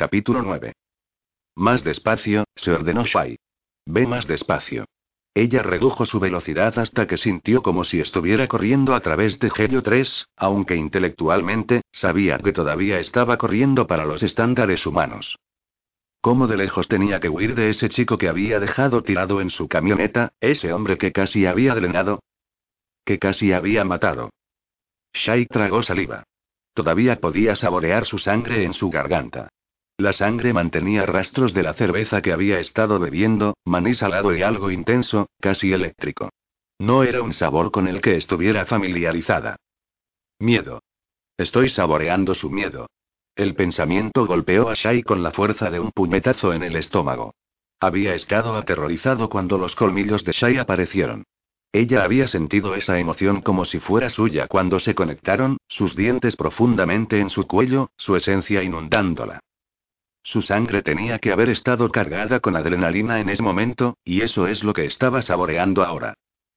Capítulo 9. Más despacio, se ordenó Shai. Ve más despacio. Ella redujo su velocidad hasta que sintió como si estuviera corriendo a través de Helio 3, aunque intelectualmente, sabía que todavía estaba corriendo para los estándares humanos. ¿Cómo de lejos tenía que huir de ese chico que había dejado tirado en su camioneta, ese hombre que casi había drenado? Que casi había matado. Shai tragó saliva. Todavía podía saborear su sangre en su garganta. La sangre mantenía rastros de la cerveza que había estado bebiendo, maní salado y algo intenso, casi eléctrico. No era un sabor con el que estuviera familiarizada. Miedo. Estoy saboreando su miedo. El pensamiento golpeó a Shai con la fuerza de un puñetazo en el estómago. Había estado aterrorizado cuando los colmillos de Shai aparecieron. Ella había sentido esa emoción como si fuera suya cuando se conectaron, sus dientes profundamente en su cuello, su esencia inundándola. Su sangre tenía que haber estado cargada con adrenalina en ese momento, y eso es lo que estaba saboreando ahora.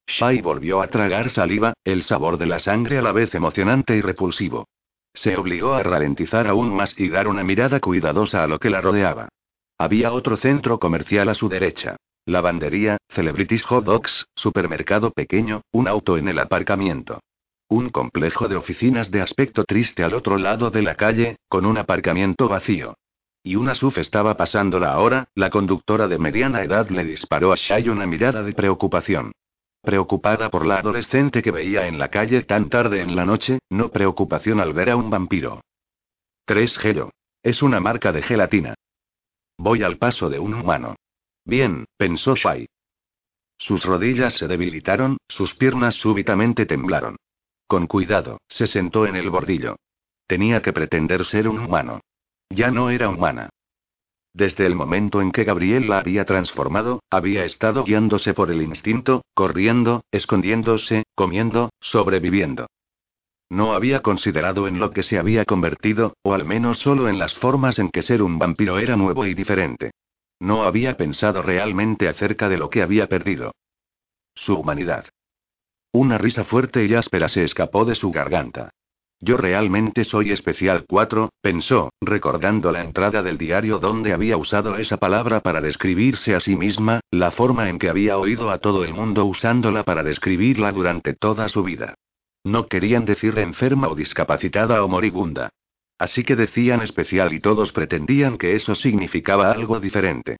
Shai volvió a tragar saliva, el sabor de la sangre a la vez emocionante y repulsivo. Se obligó a ralentizar aún más y dar una mirada cuidadosa a lo que la rodeaba. Había otro centro comercial a su derecha. Lavandería, Celebrities Hot Dogs, supermercado pequeño, un auto en el aparcamiento. Un complejo de oficinas de aspecto triste al otro lado de la calle, con un aparcamiento vacío. Y una SUF estaba pasándola ahora, la conductora de mediana edad le disparó a Shai una mirada de preocupación. Preocupada por la adolescente que veía en la calle tan tarde en la noche, no preocupación al ver a un vampiro. 3 Gelo. Es una marca de gelatina. Voy al paso de un humano. Bien, pensó Shai. Sus rodillas se debilitaron, sus piernas súbitamente temblaron. Con cuidado, se sentó en el bordillo. Tenía que pretender ser un humano. Ya no era humana. Desde el momento en que Gabriel la había transformado, había estado guiándose por el instinto, corriendo, escondiéndose, comiendo, sobreviviendo. No había considerado en lo que se había convertido, o al menos solo en las formas en que ser un vampiro era nuevo y diferente. No había pensado realmente acerca de lo que había perdido. Su humanidad. Una risa fuerte y áspera se escapó de su garganta. Yo realmente soy especial 4, pensó, recordando la entrada del diario donde había usado esa palabra para describirse a sí misma, la forma en que había oído a todo el mundo usándola para describirla durante toda su vida. No querían decir enferma o discapacitada o moribunda. Así que decían especial y todos pretendían que eso significaba algo diferente.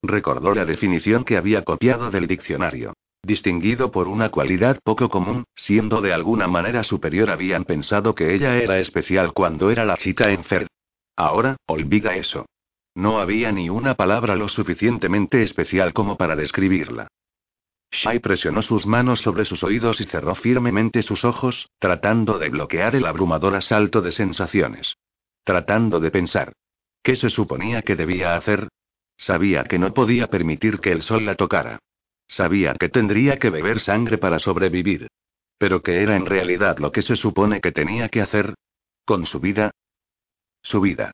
Recordó la definición que había copiado del diccionario distinguido por una cualidad poco común, siendo de alguna manera superior. Habían pensado que ella era especial cuando era la chica enferma. Ahora, olvida eso. No había ni una palabra lo suficientemente especial como para describirla. Shai presionó sus manos sobre sus oídos y cerró firmemente sus ojos, tratando de bloquear el abrumador asalto de sensaciones. Tratando de pensar. ¿Qué se suponía que debía hacer? Sabía que no podía permitir que el sol la tocara. Sabía que tendría que beber sangre para sobrevivir. Pero ¿qué era en realidad lo que se supone que tenía que hacer? ¿Con su vida? Su vida.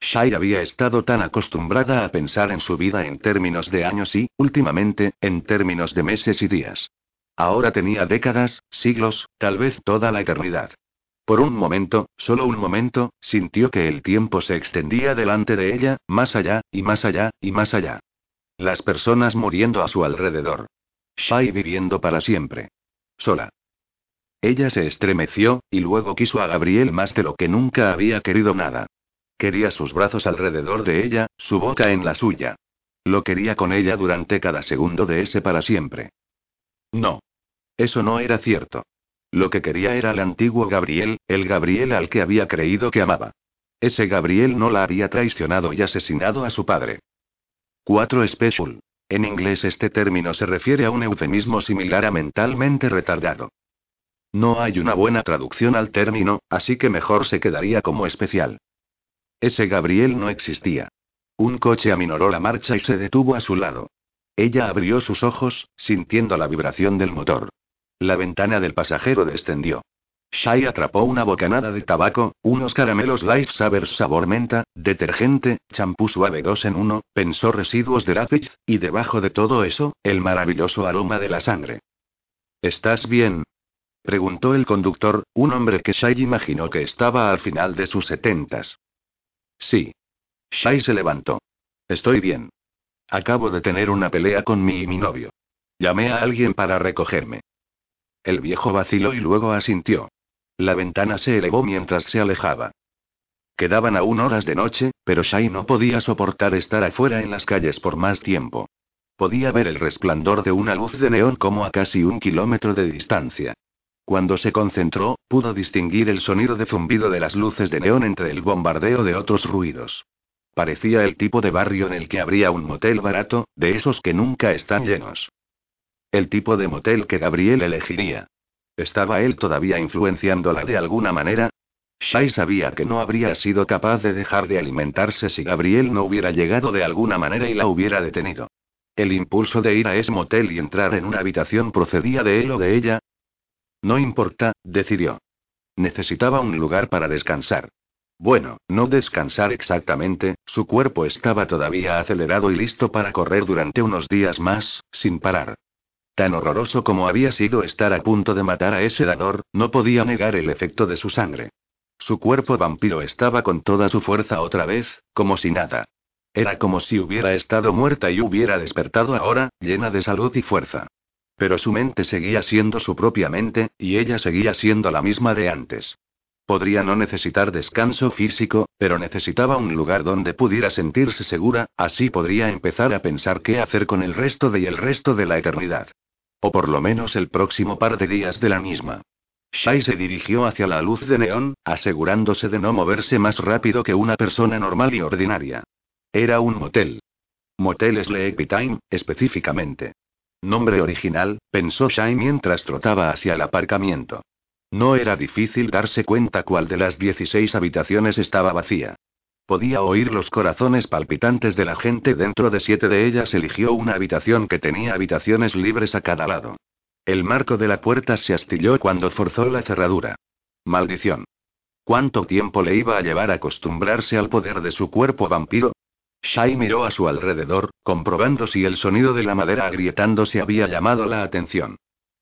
Shai había estado tan acostumbrada a pensar en su vida en términos de años y, últimamente, en términos de meses y días. Ahora tenía décadas, siglos, tal vez toda la eternidad. Por un momento, solo un momento, sintió que el tiempo se extendía delante de ella, más allá, y más allá, y más allá. Las personas muriendo a su alrededor. Shai viviendo para siempre. Sola. Ella se estremeció, y luego quiso a Gabriel más de lo que nunca había querido nada. Quería sus brazos alrededor de ella, su boca en la suya. Lo quería con ella durante cada segundo de ese para siempre. No. Eso no era cierto. Lo que quería era el antiguo Gabriel, el Gabriel al que había creído que amaba. Ese Gabriel no la había traicionado y asesinado a su padre. 4 Special. En inglés este término se refiere a un eufemismo similar a mentalmente retardado. No hay una buena traducción al término, así que mejor se quedaría como especial. Ese Gabriel no existía. Un coche aminoró la marcha y se detuvo a su lado. Ella abrió sus ojos, sintiendo la vibración del motor. La ventana del pasajero descendió. Shai atrapó una bocanada de tabaco, unos caramelos Life Savers sabor menta, detergente, champú suave dos en uno, pensó residuos de lápiz, y debajo de todo eso, el maravilloso aroma de la sangre. ¿Estás bien? preguntó el conductor, un hombre que Shai imaginó que estaba al final de sus setentas. Sí. Shai se levantó. Estoy bien. Acabo de tener una pelea con mi y mi novio. Llamé a alguien para recogerme. El viejo vaciló y luego asintió. La ventana se elevó mientras se alejaba. Quedaban aún horas de noche, pero Shai no podía soportar estar afuera en las calles por más tiempo. Podía ver el resplandor de una luz de neón como a casi un kilómetro de distancia. Cuando se concentró, pudo distinguir el sonido de zumbido de las luces de neón entre el bombardeo de otros ruidos. Parecía el tipo de barrio en el que habría un motel barato, de esos que nunca están llenos. El tipo de motel que Gabriel elegiría. ¿Estaba él todavía influenciándola de alguna manera? Shai sabía que no habría sido capaz de dejar de alimentarse si Gabriel no hubiera llegado de alguna manera y la hubiera detenido. El impulso de ir a ese motel y entrar en una habitación procedía de él o de ella. No importa, decidió. Necesitaba un lugar para descansar. Bueno, no descansar exactamente, su cuerpo estaba todavía acelerado y listo para correr durante unos días más, sin parar. Tan horroroso como había sido estar a punto de matar a ese dador, no podía negar el efecto de su sangre. Su cuerpo vampiro estaba con toda su fuerza otra vez, como si nada. Era como si hubiera estado muerta y hubiera despertado ahora, llena de salud y fuerza. Pero su mente seguía siendo su propia mente, y ella seguía siendo la misma de antes. Podría no necesitar descanso físico, pero necesitaba un lugar donde pudiera sentirse segura, así podría empezar a pensar qué hacer con el resto de y el resto de la eternidad. O por lo menos el próximo par de días de la misma. Shai se dirigió hacia la luz de neón, asegurándose de no moverse más rápido que una persona normal y ordinaria. Era un motel. Motel Sleepy Time, específicamente. Nombre original, pensó Shai mientras trotaba hacia el aparcamiento. No era difícil darse cuenta cuál de las 16 habitaciones estaba vacía. Podía oír los corazones palpitantes de la gente dentro de siete de ellas eligió una habitación que tenía habitaciones libres a cada lado. El marco de la puerta se astilló cuando forzó la cerradura. Maldición. ¿Cuánto tiempo le iba a llevar a acostumbrarse al poder de su cuerpo vampiro? Shai miró a su alrededor, comprobando si el sonido de la madera agrietándose había llamado la atención.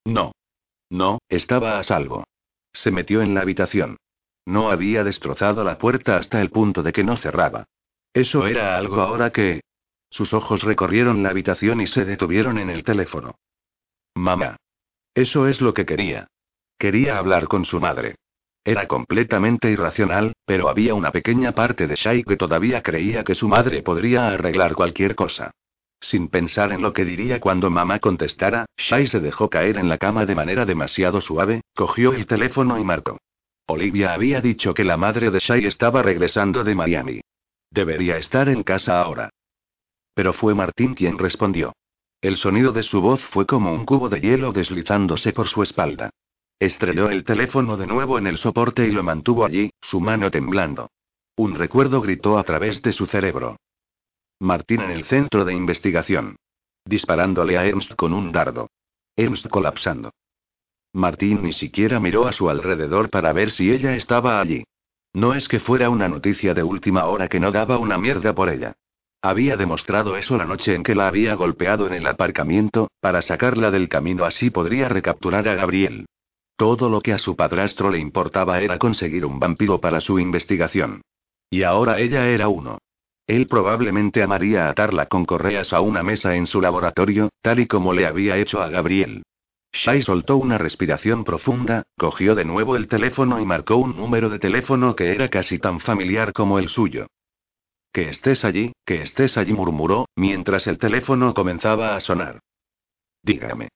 No. No, estaba a salvo. Se metió en la habitación. No había destrozado la puerta hasta el punto de que no cerraba. Eso era algo ahora que... Sus ojos recorrieron la habitación y se detuvieron en el teléfono. Mamá. Eso es lo que quería. Quería hablar con su madre. Era completamente irracional, pero había una pequeña parte de Shai que todavía creía que su madre podría arreglar cualquier cosa. Sin pensar en lo que diría cuando mamá contestara, Shai se dejó caer en la cama de manera demasiado suave, cogió el teléfono y marcó. Olivia había dicho que la madre de Shai estaba regresando de Miami. Debería estar en casa ahora. Pero fue Martín quien respondió. El sonido de su voz fue como un cubo de hielo deslizándose por su espalda. Estrelló el teléfono de nuevo en el soporte y lo mantuvo allí, su mano temblando. Un recuerdo gritó a través de su cerebro. Martín en el centro de investigación. Disparándole a Ernst con un dardo. Ernst colapsando. Martín ni siquiera miró a su alrededor para ver si ella estaba allí. No es que fuera una noticia de última hora que no daba una mierda por ella. Había demostrado eso la noche en que la había golpeado en el aparcamiento, para sacarla del camino así podría recapturar a Gabriel. Todo lo que a su padrastro le importaba era conseguir un vampiro para su investigación. Y ahora ella era uno. Él probablemente amaría atarla con correas a una mesa en su laboratorio, tal y como le había hecho a Gabriel. Shai soltó una respiración profunda, cogió de nuevo el teléfono y marcó un número de teléfono que era casi tan familiar como el suyo. Que estés allí, que estés allí, murmuró, mientras el teléfono comenzaba a sonar. Dígame.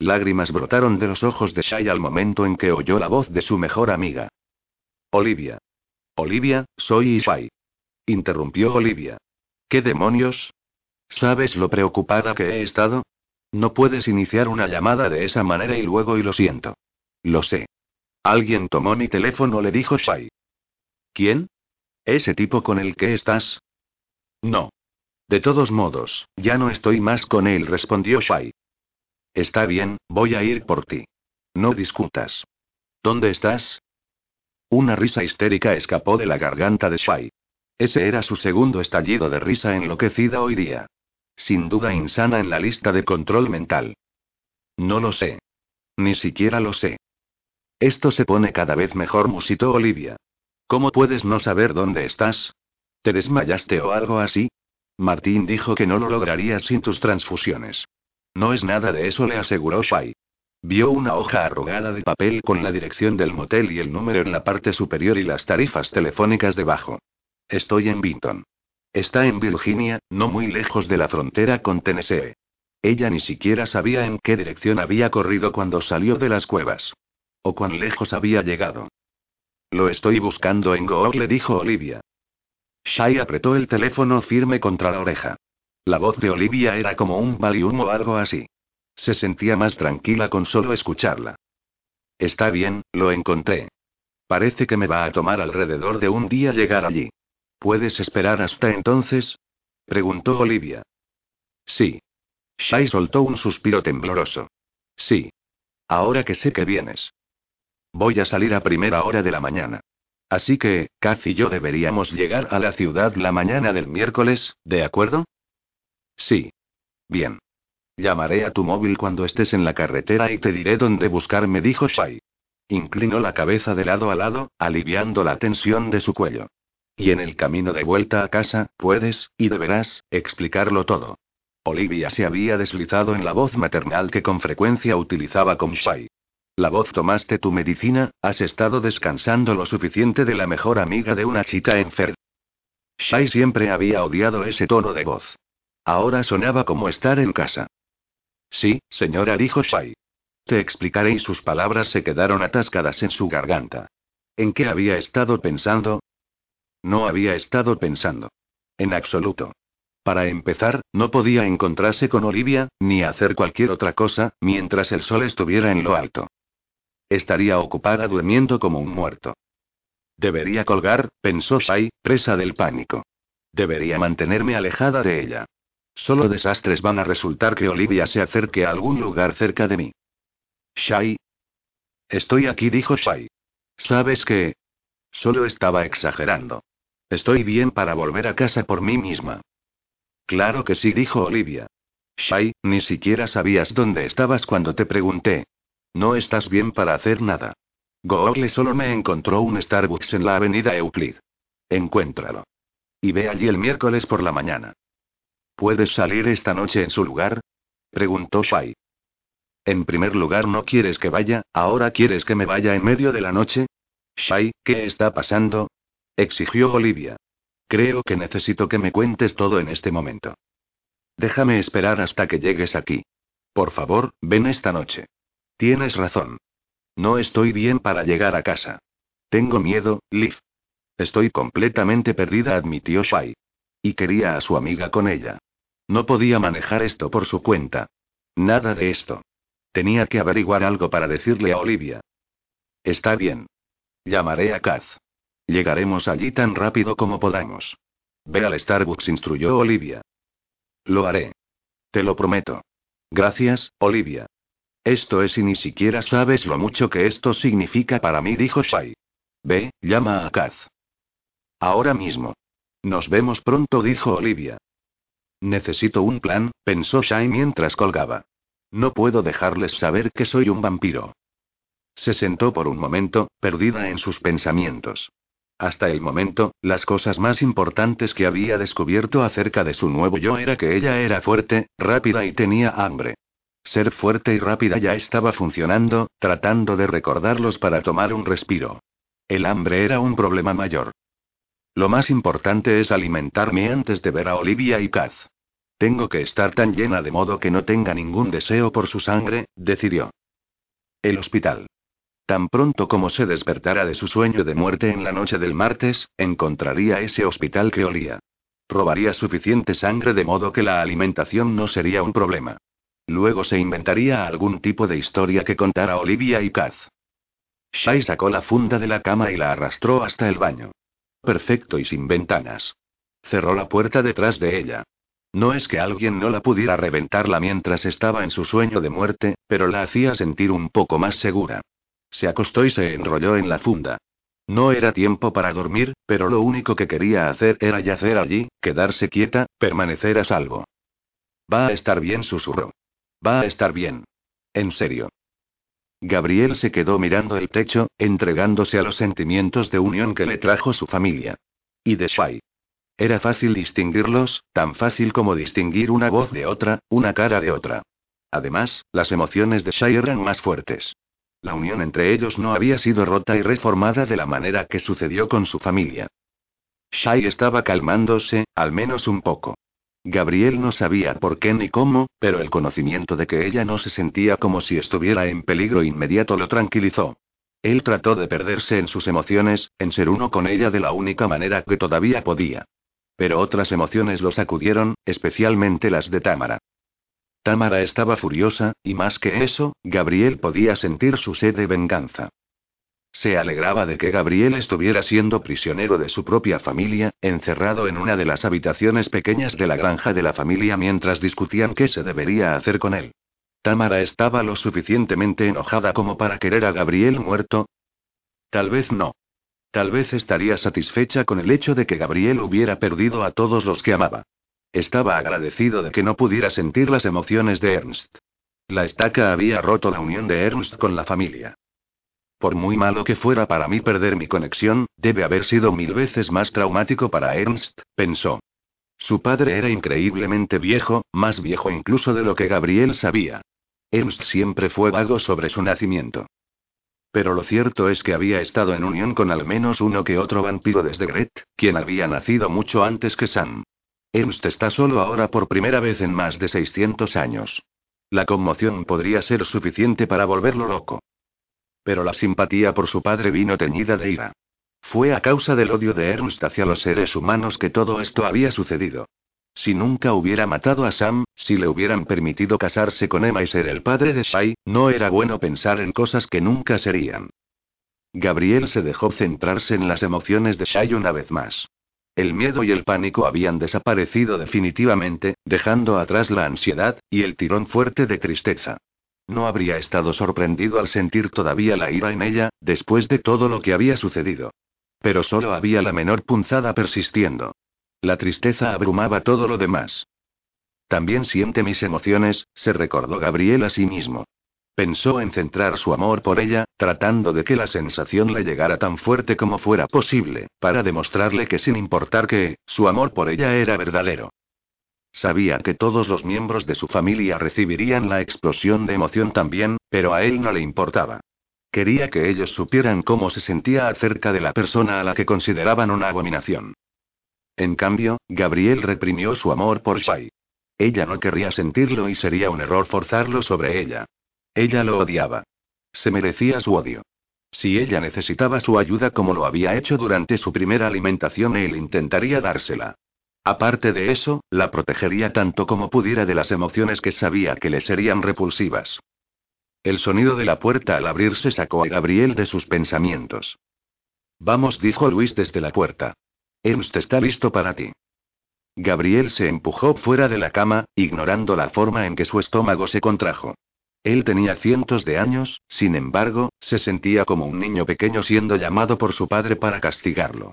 Lágrimas brotaron de los ojos de Shai al momento en que oyó la voz de su mejor amiga. Olivia. Olivia, soy Shai. Interrumpió Olivia. ¿Qué demonios? ¿Sabes lo preocupada que he estado? No puedes iniciar una llamada de esa manera y luego y lo siento. Lo sé. Alguien tomó mi teléfono, le dijo Shai. ¿Quién? ¿Ese tipo con el que estás? No. De todos modos, ya no estoy más con él, respondió Shai. Está bien, voy a ir por ti. No discutas. ¿Dónde estás? Una risa histérica escapó de la garganta de Shai. Ese era su segundo estallido de risa enloquecida hoy día. Sin duda insana en la lista de control mental. No lo sé. Ni siquiera lo sé. Esto se pone cada vez mejor, musitó Olivia. ¿Cómo puedes no saber dónde estás? ¿Te desmayaste o algo así? Martín dijo que no lo lograrías sin tus transfusiones. No es nada de eso, le aseguró Shai. Vio una hoja arrugada de papel con la dirección del motel y el número en la parte superior y las tarifas telefónicas debajo. Estoy en Vinton. Está en Virginia, no muy lejos de la frontera con Tennessee. Ella ni siquiera sabía en qué dirección había corrido cuando salió de las cuevas. O cuán lejos había llegado. Lo estoy buscando en Google, dijo Olivia. Shai apretó el teléfono firme contra la oreja. La voz de Olivia era como un valium o algo así. Se sentía más tranquila con solo escucharla. Está bien, lo encontré. Parece que me va a tomar alrededor de un día llegar allí. ¿Puedes esperar hasta entonces? preguntó Olivia. Sí. Shai soltó un suspiro tembloroso. Sí. Ahora que sé que vienes. Voy a salir a primera hora de la mañana. Así que, Kaz y yo deberíamos llegar a la ciudad la mañana del miércoles, ¿de acuerdo? Sí. Bien. Llamaré a tu móvil cuando estés en la carretera y te diré dónde buscarme, dijo Shai. Inclinó la cabeza de lado a lado, aliviando la tensión de su cuello. Y en el camino de vuelta a casa, puedes, y deberás, explicarlo todo. Olivia se había deslizado en la voz maternal que con frecuencia utilizaba con Shai. La voz tomaste tu medicina, has estado descansando lo suficiente de la mejor amiga de una chica enferma. Shai siempre había odiado ese tono de voz. Ahora sonaba como estar en casa. Sí, señora, dijo Shai. Te explicaré y sus palabras se quedaron atascadas en su garganta. ¿En qué había estado pensando? No había estado pensando. En absoluto. Para empezar, no podía encontrarse con Olivia, ni hacer cualquier otra cosa, mientras el sol estuviera en lo alto. Estaría ocupada durmiendo como un muerto. Debería colgar, pensó Shai, presa del pánico. Debería mantenerme alejada de ella. Solo desastres van a resultar que Olivia se acerque a algún lugar cerca de mí. Shai. Estoy aquí, dijo Shai. ¿Sabes qué? Solo estaba exagerando. Estoy bien para volver a casa por mí misma. Claro que sí, dijo Olivia. Shai, ni siquiera sabías dónde estabas cuando te pregunté. No estás bien para hacer nada. Google solo me encontró un Starbucks en la avenida Euclid. Encuéntralo. Y ve allí el miércoles por la mañana. ¿Puedes salir esta noche en su lugar? preguntó Shai. En primer lugar, no quieres que vaya, ahora quieres que me vaya en medio de la noche. Shai, ¿qué está pasando? Exigió Olivia. Creo que necesito que me cuentes todo en este momento. Déjame esperar hasta que llegues aquí. Por favor, ven esta noche. Tienes razón. No estoy bien para llegar a casa. Tengo miedo, Liv. Estoy completamente perdida, admitió Shai. Y quería a su amiga con ella. No podía manejar esto por su cuenta. Nada de esto. Tenía que averiguar algo para decirle a Olivia. Está bien. Llamaré a Kaz. Llegaremos allí tan rápido como podamos. Ve al Starbucks, instruyó Olivia. Lo haré. Te lo prometo. Gracias, Olivia. Esto es y ni siquiera sabes lo mucho que esto significa para mí, dijo Shai. Ve, llama a Kaz. Ahora mismo. Nos vemos pronto, dijo Olivia. Necesito un plan, pensó Shai mientras colgaba. No puedo dejarles saber que soy un vampiro. Se sentó por un momento, perdida en sus pensamientos. Hasta el momento, las cosas más importantes que había descubierto acerca de su nuevo yo era que ella era fuerte, rápida y tenía hambre. Ser fuerte y rápida ya estaba funcionando, tratando de recordarlos para tomar un respiro. El hambre era un problema mayor. Lo más importante es alimentarme antes de ver a Olivia y Kaz. Tengo que estar tan llena de modo que no tenga ningún deseo por su sangre, decidió. El hospital. Tan pronto como se despertara de su sueño de muerte en la noche del martes, encontraría ese hospital que olía. Robaría suficiente sangre de modo que la alimentación no sería un problema. Luego se inventaría algún tipo de historia que contara Olivia y Kaz. Shai sacó la funda de la cama y la arrastró hasta el baño. Perfecto y sin ventanas. Cerró la puerta detrás de ella. No es que alguien no la pudiera reventarla mientras estaba en su sueño de muerte, pero la hacía sentir un poco más segura. Se acostó y se enrolló en la funda. No era tiempo para dormir, pero lo único que quería hacer era yacer allí, quedarse quieta, permanecer a salvo. Va a estar bien, susurró. Va a estar bien. En serio. Gabriel se quedó mirando el techo, entregándose a los sentimientos de unión que le trajo su familia. Y de Shai. Era fácil distinguirlos, tan fácil como distinguir una voz de otra, una cara de otra. Además, las emociones de Shai eran más fuertes. La unión entre ellos no había sido rota y reformada de la manera que sucedió con su familia. Shai estaba calmándose, al menos un poco. Gabriel no sabía por qué ni cómo, pero el conocimiento de que ella no se sentía como si estuviera en peligro inmediato lo tranquilizó. Él trató de perderse en sus emociones, en ser uno con ella de la única manera que todavía podía. Pero otras emociones lo sacudieron, especialmente las de Támara. Támara estaba furiosa, y más que eso, Gabriel podía sentir su sed de venganza. Se alegraba de que Gabriel estuviera siendo prisionero de su propia familia, encerrado en una de las habitaciones pequeñas de la granja de la familia mientras discutían qué se debería hacer con él. Tamara estaba lo suficientemente enojada como para querer a Gabriel muerto. Tal vez no. Tal vez estaría satisfecha con el hecho de que Gabriel hubiera perdido a todos los que amaba. Estaba agradecido de que no pudiera sentir las emociones de Ernst. La estaca había roto la unión de Ernst con la familia. Por muy malo que fuera para mí perder mi conexión, debe haber sido mil veces más traumático para Ernst, pensó. Su padre era increíblemente viejo, más viejo incluso de lo que Gabriel sabía. Ernst siempre fue vago sobre su nacimiento. Pero lo cierto es que había estado en unión con al menos uno que otro vampiro desde Gret, quien había nacido mucho antes que Sam. Ernst está solo ahora por primera vez en más de 600 años. La conmoción podría ser suficiente para volverlo loco. Pero la simpatía por su padre vino teñida de ira. Fue a causa del odio de Ernst hacia los seres humanos que todo esto había sucedido. Si nunca hubiera matado a Sam, si le hubieran permitido casarse con Emma y ser el padre de Shai, no era bueno pensar en cosas que nunca serían. Gabriel se dejó centrarse en las emociones de Shai una vez más. El miedo y el pánico habían desaparecido definitivamente, dejando atrás la ansiedad, y el tirón fuerte de tristeza. No habría estado sorprendido al sentir todavía la ira en ella, después de todo lo que había sucedido. Pero solo había la menor punzada persistiendo. La tristeza abrumaba todo lo demás. También siente mis emociones, se recordó Gabriel a sí mismo. Pensó en centrar su amor por ella, tratando de que la sensación le llegara tan fuerte como fuera posible, para demostrarle que sin importar que, su amor por ella era verdadero. Sabía que todos los miembros de su familia recibirían la explosión de emoción también, pero a él no le importaba. Quería que ellos supieran cómo se sentía acerca de la persona a la que consideraban una abominación. En cambio, Gabriel reprimió su amor por Shai. Ella no querría sentirlo y sería un error forzarlo sobre ella. Ella lo odiaba. Se merecía su odio. Si ella necesitaba su ayuda como lo había hecho durante su primera alimentación, él intentaría dársela. Aparte de eso, la protegería tanto como pudiera de las emociones que sabía que le serían repulsivas. El sonido de la puerta al abrirse sacó a Gabriel de sus pensamientos. Vamos, dijo Luis desde la puerta. Ernst está listo para ti. Gabriel se empujó fuera de la cama, ignorando la forma en que su estómago se contrajo. Él tenía cientos de años, sin embargo, se sentía como un niño pequeño siendo llamado por su padre para castigarlo.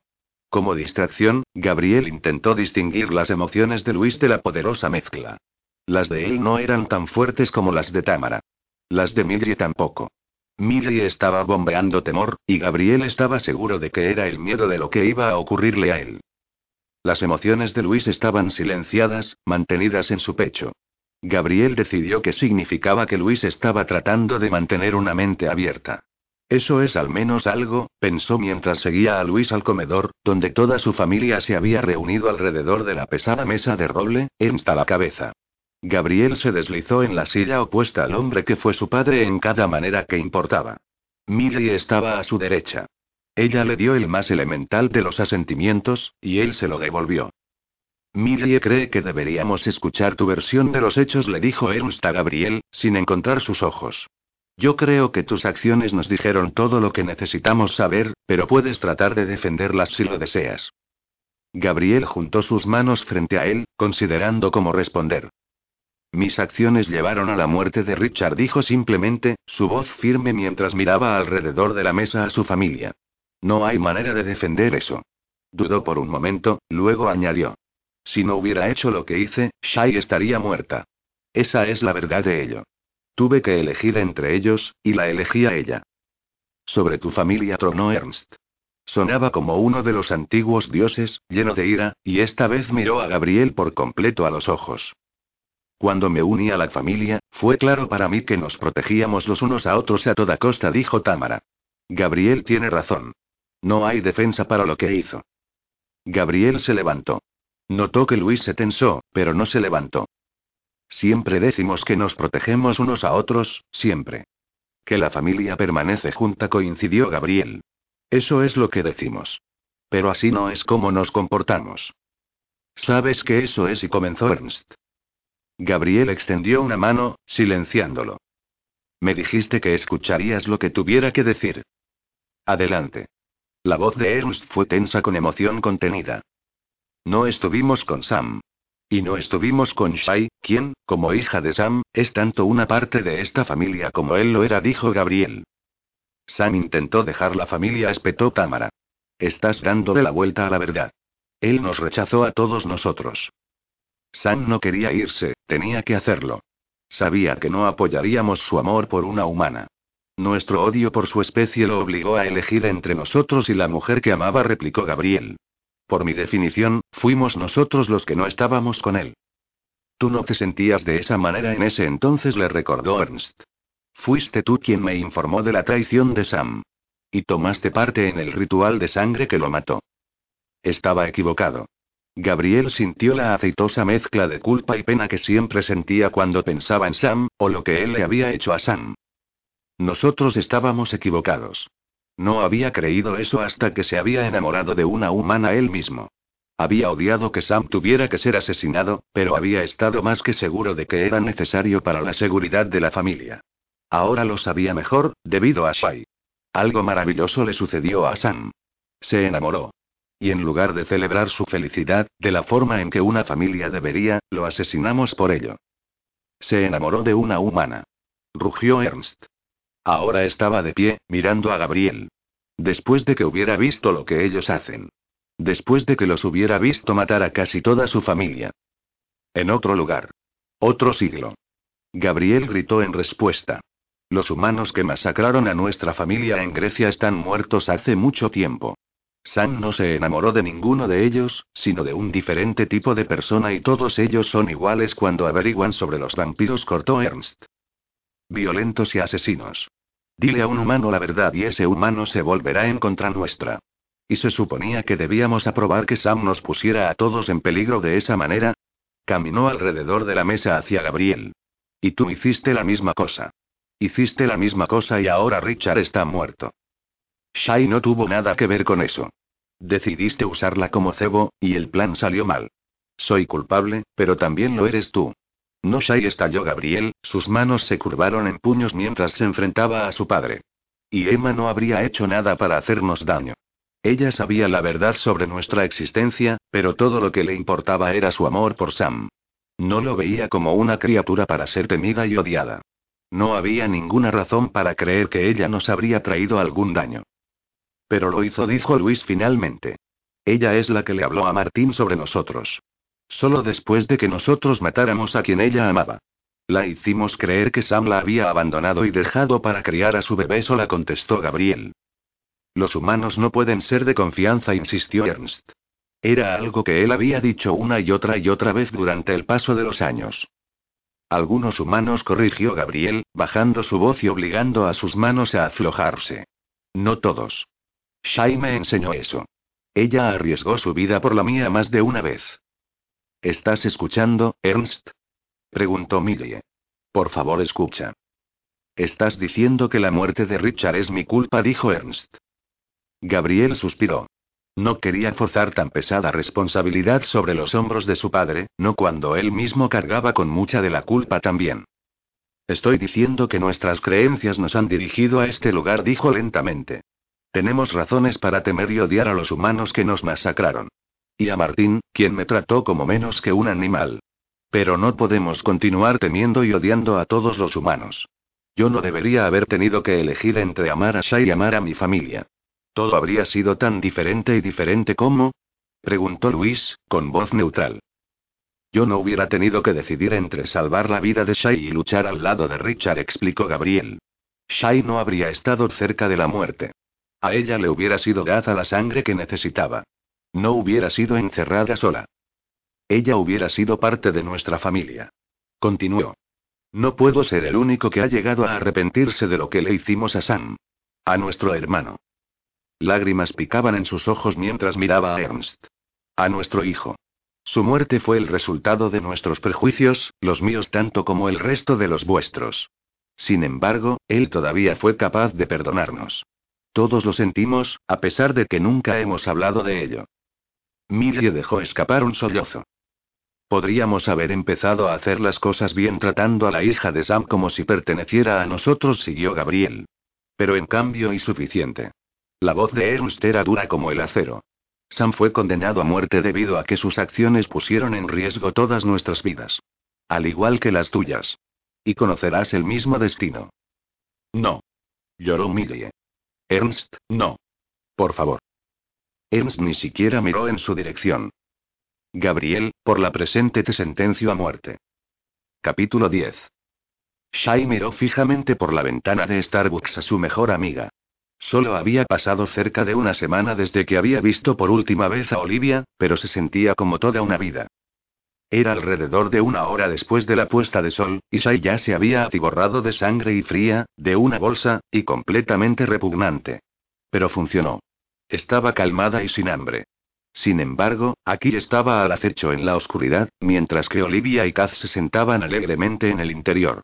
Como distracción, Gabriel intentó distinguir las emociones de Luis de la poderosa mezcla. Las de él no eran tan fuertes como las de Tamara. Las de Mildred tampoco. Mildred estaba bombeando temor, y Gabriel estaba seguro de que era el miedo de lo que iba a ocurrirle a él. Las emociones de Luis estaban silenciadas, mantenidas en su pecho. Gabriel decidió que significaba que Luis estaba tratando de mantener una mente abierta. Eso es al menos algo, pensó mientras seguía a Luis al comedor, donde toda su familia se había reunido alrededor de la pesada mesa de roble, a la cabeza. Gabriel se deslizó en la silla opuesta al hombre que fue su padre en cada manera que importaba. Millie estaba a su derecha. Ella le dio el más elemental de los asentimientos, y él se lo devolvió. Millie cree que deberíamos escuchar tu versión de los hechos, le dijo Ernst a Gabriel, sin encontrar sus ojos. Yo creo que tus acciones nos dijeron todo lo que necesitamos saber, pero puedes tratar de defenderlas si lo deseas. Gabriel juntó sus manos frente a él, considerando cómo responder. Mis acciones llevaron a la muerte de Richard, dijo simplemente, su voz firme mientras miraba alrededor de la mesa a su familia. No hay manera de defender eso. Dudó por un momento, luego añadió. Si no hubiera hecho lo que hice, Shai estaría muerta. Esa es la verdad de ello. Tuve que elegir entre ellos, y la elegí a ella. Sobre tu familia tronó Ernst. Sonaba como uno de los antiguos dioses, lleno de ira, y esta vez miró a Gabriel por completo a los ojos. Cuando me uní a la familia, fue claro para mí que nos protegíamos los unos a otros a toda costa, dijo Tamara. Gabriel tiene razón. No hay defensa para lo que hizo. Gabriel se levantó. Notó que Luis se tensó, pero no se levantó. Siempre decimos que nos protegemos unos a otros, siempre. Que la familia permanece junta, coincidió Gabriel. Eso es lo que decimos. Pero así no es como nos comportamos. ¿Sabes que eso es? y comenzó Ernst. Gabriel extendió una mano, silenciándolo. Me dijiste que escucharías lo que tuviera que decir. Adelante. La voz de Ernst fue tensa con emoción contenida. No estuvimos con Sam. Y no estuvimos con Shai, quien, como hija de Sam, es tanto una parte de esta familia como él lo era, dijo Gabriel. Sam intentó dejar la familia, espetó Tamara. Estás dándole la vuelta a la verdad. Él nos rechazó a todos nosotros. Sam no quería irse, tenía que hacerlo. Sabía que no apoyaríamos su amor por una humana. Nuestro odio por su especie lo obligó a elegir entre nosotros y la mujer que amaba, replicó Gabriel. Por mi definición, fuimos nosotros los que no estábamos con él. Tú no te sentías de esa manera en ese entonces, le recordó Ernst. Fuiste tú quien me informó de la traición de Sam. Y tomaste parte en el ritual de sangre que lo mató. Estaba equivocado. Gabriel sintió la aceitosa mezcla de culpa y pena que siempre sentía cuando pensaba en Sam, o lo que él le había hecho a Sam. Nosotros estábamos equivocados. No había creído eso hasta que se había enamorado de una humana él mismo. Había odiado que Sam tuviera que ser asesinado, pero había estado más que seguro de que era necesario para la seguridad de la familia. Ahora lo sabía mejor, debido a Shai. Algo maravilloso le sucedió a Sam. Se enamoró. Y en lugar de celebrar su felicidad, de la forma en que una familia debería, lo asesinamos por ello. Se enamoró de una humana. Rugió Ernst. Ahora estaba de pie, mirando a Gabriel. Después de que hubiera visto lo que ellos hacen. Después de que los hubiera visto matar a casi toda su familia. En otro lugar. Otro siglo. Gabriel gritó en respuesta. Los humanos que masacraron a nuestra familia en Grecia están muertos hace mucho tiempo. Sam no se enamoró de ninguno de ellos, sino de un diferente tipo de persona y todos ellos son iguales cuando averiguan sobre los vampiros, cortó Ernst violentos y asesinos. Dile a un humano la verdad y ese humano se volverá en contra nuestra. ¿Y se suponía que debíamos aprobar que Sam nos pusiera a todos en peligro de esa manera? Caminó alrededor de la mesa hacia Gabriel. Y tú hiciste la misma cosa. Hiciste la misma cosa y ahora Richard está muerto. Shai no tuvo nada que ver con eso. Decidiste usarla como cebo, y el plan salió mal. Soy culpable, pero también lo eres tú. No Shai estalló Gabriel, sus manos se curvaron en puños mientras se enfrentaba a su padre. Y Emma no habría hecho nada para hacernos daño. Ella sabía la verdad sobre nuestra existencia, pero todo lo que le importaba era su amor por Sam. No lo veía como una criatura para ser temida y odiada. No había ninguna razón para creer que ella nos habría traído algún daño. Pero lo hizo, dijo Luis finalmente. Ella es la que le habló a Martín sobre nosotros. Solo después de que nosotros matáramos a quien ella amaba. La hicimos creer que Sam la había abandonado y dejado para criar a su bebé sola, contestó Gabriel. Los humanos no pueden ser de confianza, insistió Ernst. Era algo que él había dicho una y otra y otra vez durante el paso de los años. Algunos humanos corrigió Gabriel, bajando su voz y obligando a sus manos a aflojarse. No todos. Shai me enseñó eso. Ella arriesgó su vida por la mía más de una vez. ¿Estás escuchando, Ernst? preguntó Millie. Por favor, escucha. Estás diciendo que la muerte de Richard es mi culpa, dijo Ernst. Gabriel suspiró. No quería forzar tan pesada responsabilidad sobre los hombros de su padre, no cuando él mismo cargaba con mucha de la culpa también. Estoy diciendo que nuestras creencias nos han dirigido a este lugar, dijo lentamente. Tenemos razones para temer y odiar a los humanos que nos masacraron. Y a Martín, quien me trató como menos que un animal. Pero no podemos continuar temiendo y odiando a todos los humanos. Yo no debería haber tenido que elegir entre amar a Shai y amar a mi familia. ¿Todo habría sido tan diferente y diferente como? preguntó Luis, con voz neutral. Yo no hubiera tenido que decidir entre salvar la vida de Shai y luchar al lado de Richard, explicó Gabriel. Shai no habría estado cerca de la muerte. A ella le hubiera sido dada la sangre que necesitaba. No hubiera sido encerrada sola. Ella hubiera sido parte de nuestra familia. Continuó. No puedo ser el único que ha llegado a arrepentirse de lo que le hicimos a Sam. A nuestro hermano. Lágrimas picaban en sus ojos mientras miraba a Ernst. A nuestro hijo. Su muerte fue el resultado de nuestros prejuicios, los míos tanto como el resto de los vuestros. Sin embargo, él todavía fue capaz de perdonarnos. Todos lo sentimos, a pesar de que nunca hemos hablado de ello. Millie dejó escapar un sollozo. Podríamos haber empezado a hacer las cosas bien tratando a la hija de Sam como si perteneciera a nosotros, siguió Gabriel. Pero en cambio insuficiente. La voz de Ernst era dura como el acero. Sam fue condenado a muerte debido a que sus acciones pusieron en riesgo todas nuestras vidas. Al igual que las tuyas. Y conocerás el mismo destino. No. Lloró Millie. Ernst, no. Por favor. Ernst ni siquiera miró en su dirección. Gabriel, por la presente te sentencio a muerte. Capítulo 10. Shai miró fijamente por la ventana de Starbucks a su mejor amiga. Solo había pasado cerca de una semana desde que había visto por última vez a Olivia, pero se sentía como toda una vida. Era alrededor de una hora después de la puesta de sol, y Shai ya se había atiborrado de sangre y fría, de una bolsa, y completamente repugnante. Pero funcionó. Estaba calmada y sin hambre. Sin embargo, aquí estaba al acecho en la oscuridad, mientras que Olivia y Kaz se sentaban alegremente en el interior.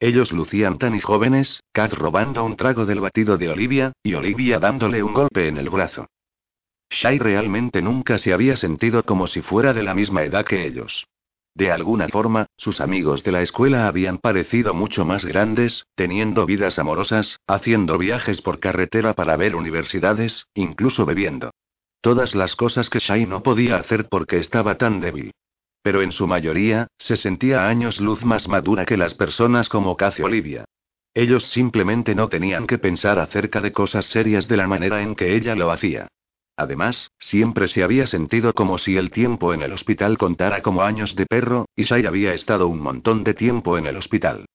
Ellos lucían tan y jóvenes, Kaz robando un trago del batido de Olivia, y Olivia dándole un golpe en el brazo. Shai realmente nunca se había sentido como si fuera de la misma edad que ellos. De alguna forma, sus amigos de la escuela habían parecido mucho más grandes, teniendo vidas amorosas, haciendo viajes por carretera para ver universidades, incluso bebiendo. Todas las cosas que Shai no podía hacer porque estaba tan débil. Pero en su mayoría, se sentía años luz más madura que las personas como Kaz y Olivia. Ellos simplemente no tenían que pensar acerca de cosas serias de la manera en que ella lo hacía. Además, siempre se había sentido como si el tiempo en el hospital contara como años de perro, y Shai había estado un montón de tiempo en el hospital.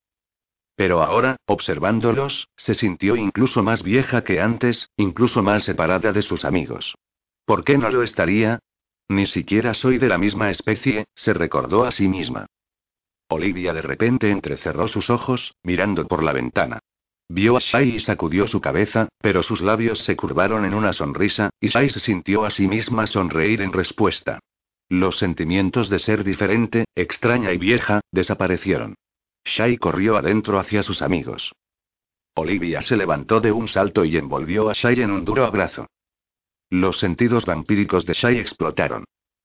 Pero ahora, observándolos, se sintió incluso más vieja que antes, incluso más separada de sus amigos. ¿Por qué no lo estaría? Ni siquiera soy de la misma especie, se recordó a sí misma. Olivia de repente entrecerró sus ojos, mirando por la ventana. Vio a Shai y sacudió su cabeza, pero sus labios se curvaron en una sonrisa, y Shai se sintió a sí misma sonreír en respuesta. Los sentimientos de ser diferente, extraña y vieja, desaparecieron. Shai corrió adentro hacia sus amigos. Olivia se levantó de un salto y envolvió a Shai en un duro abrazo. Los sentidos vampíricos de Shai explotaron.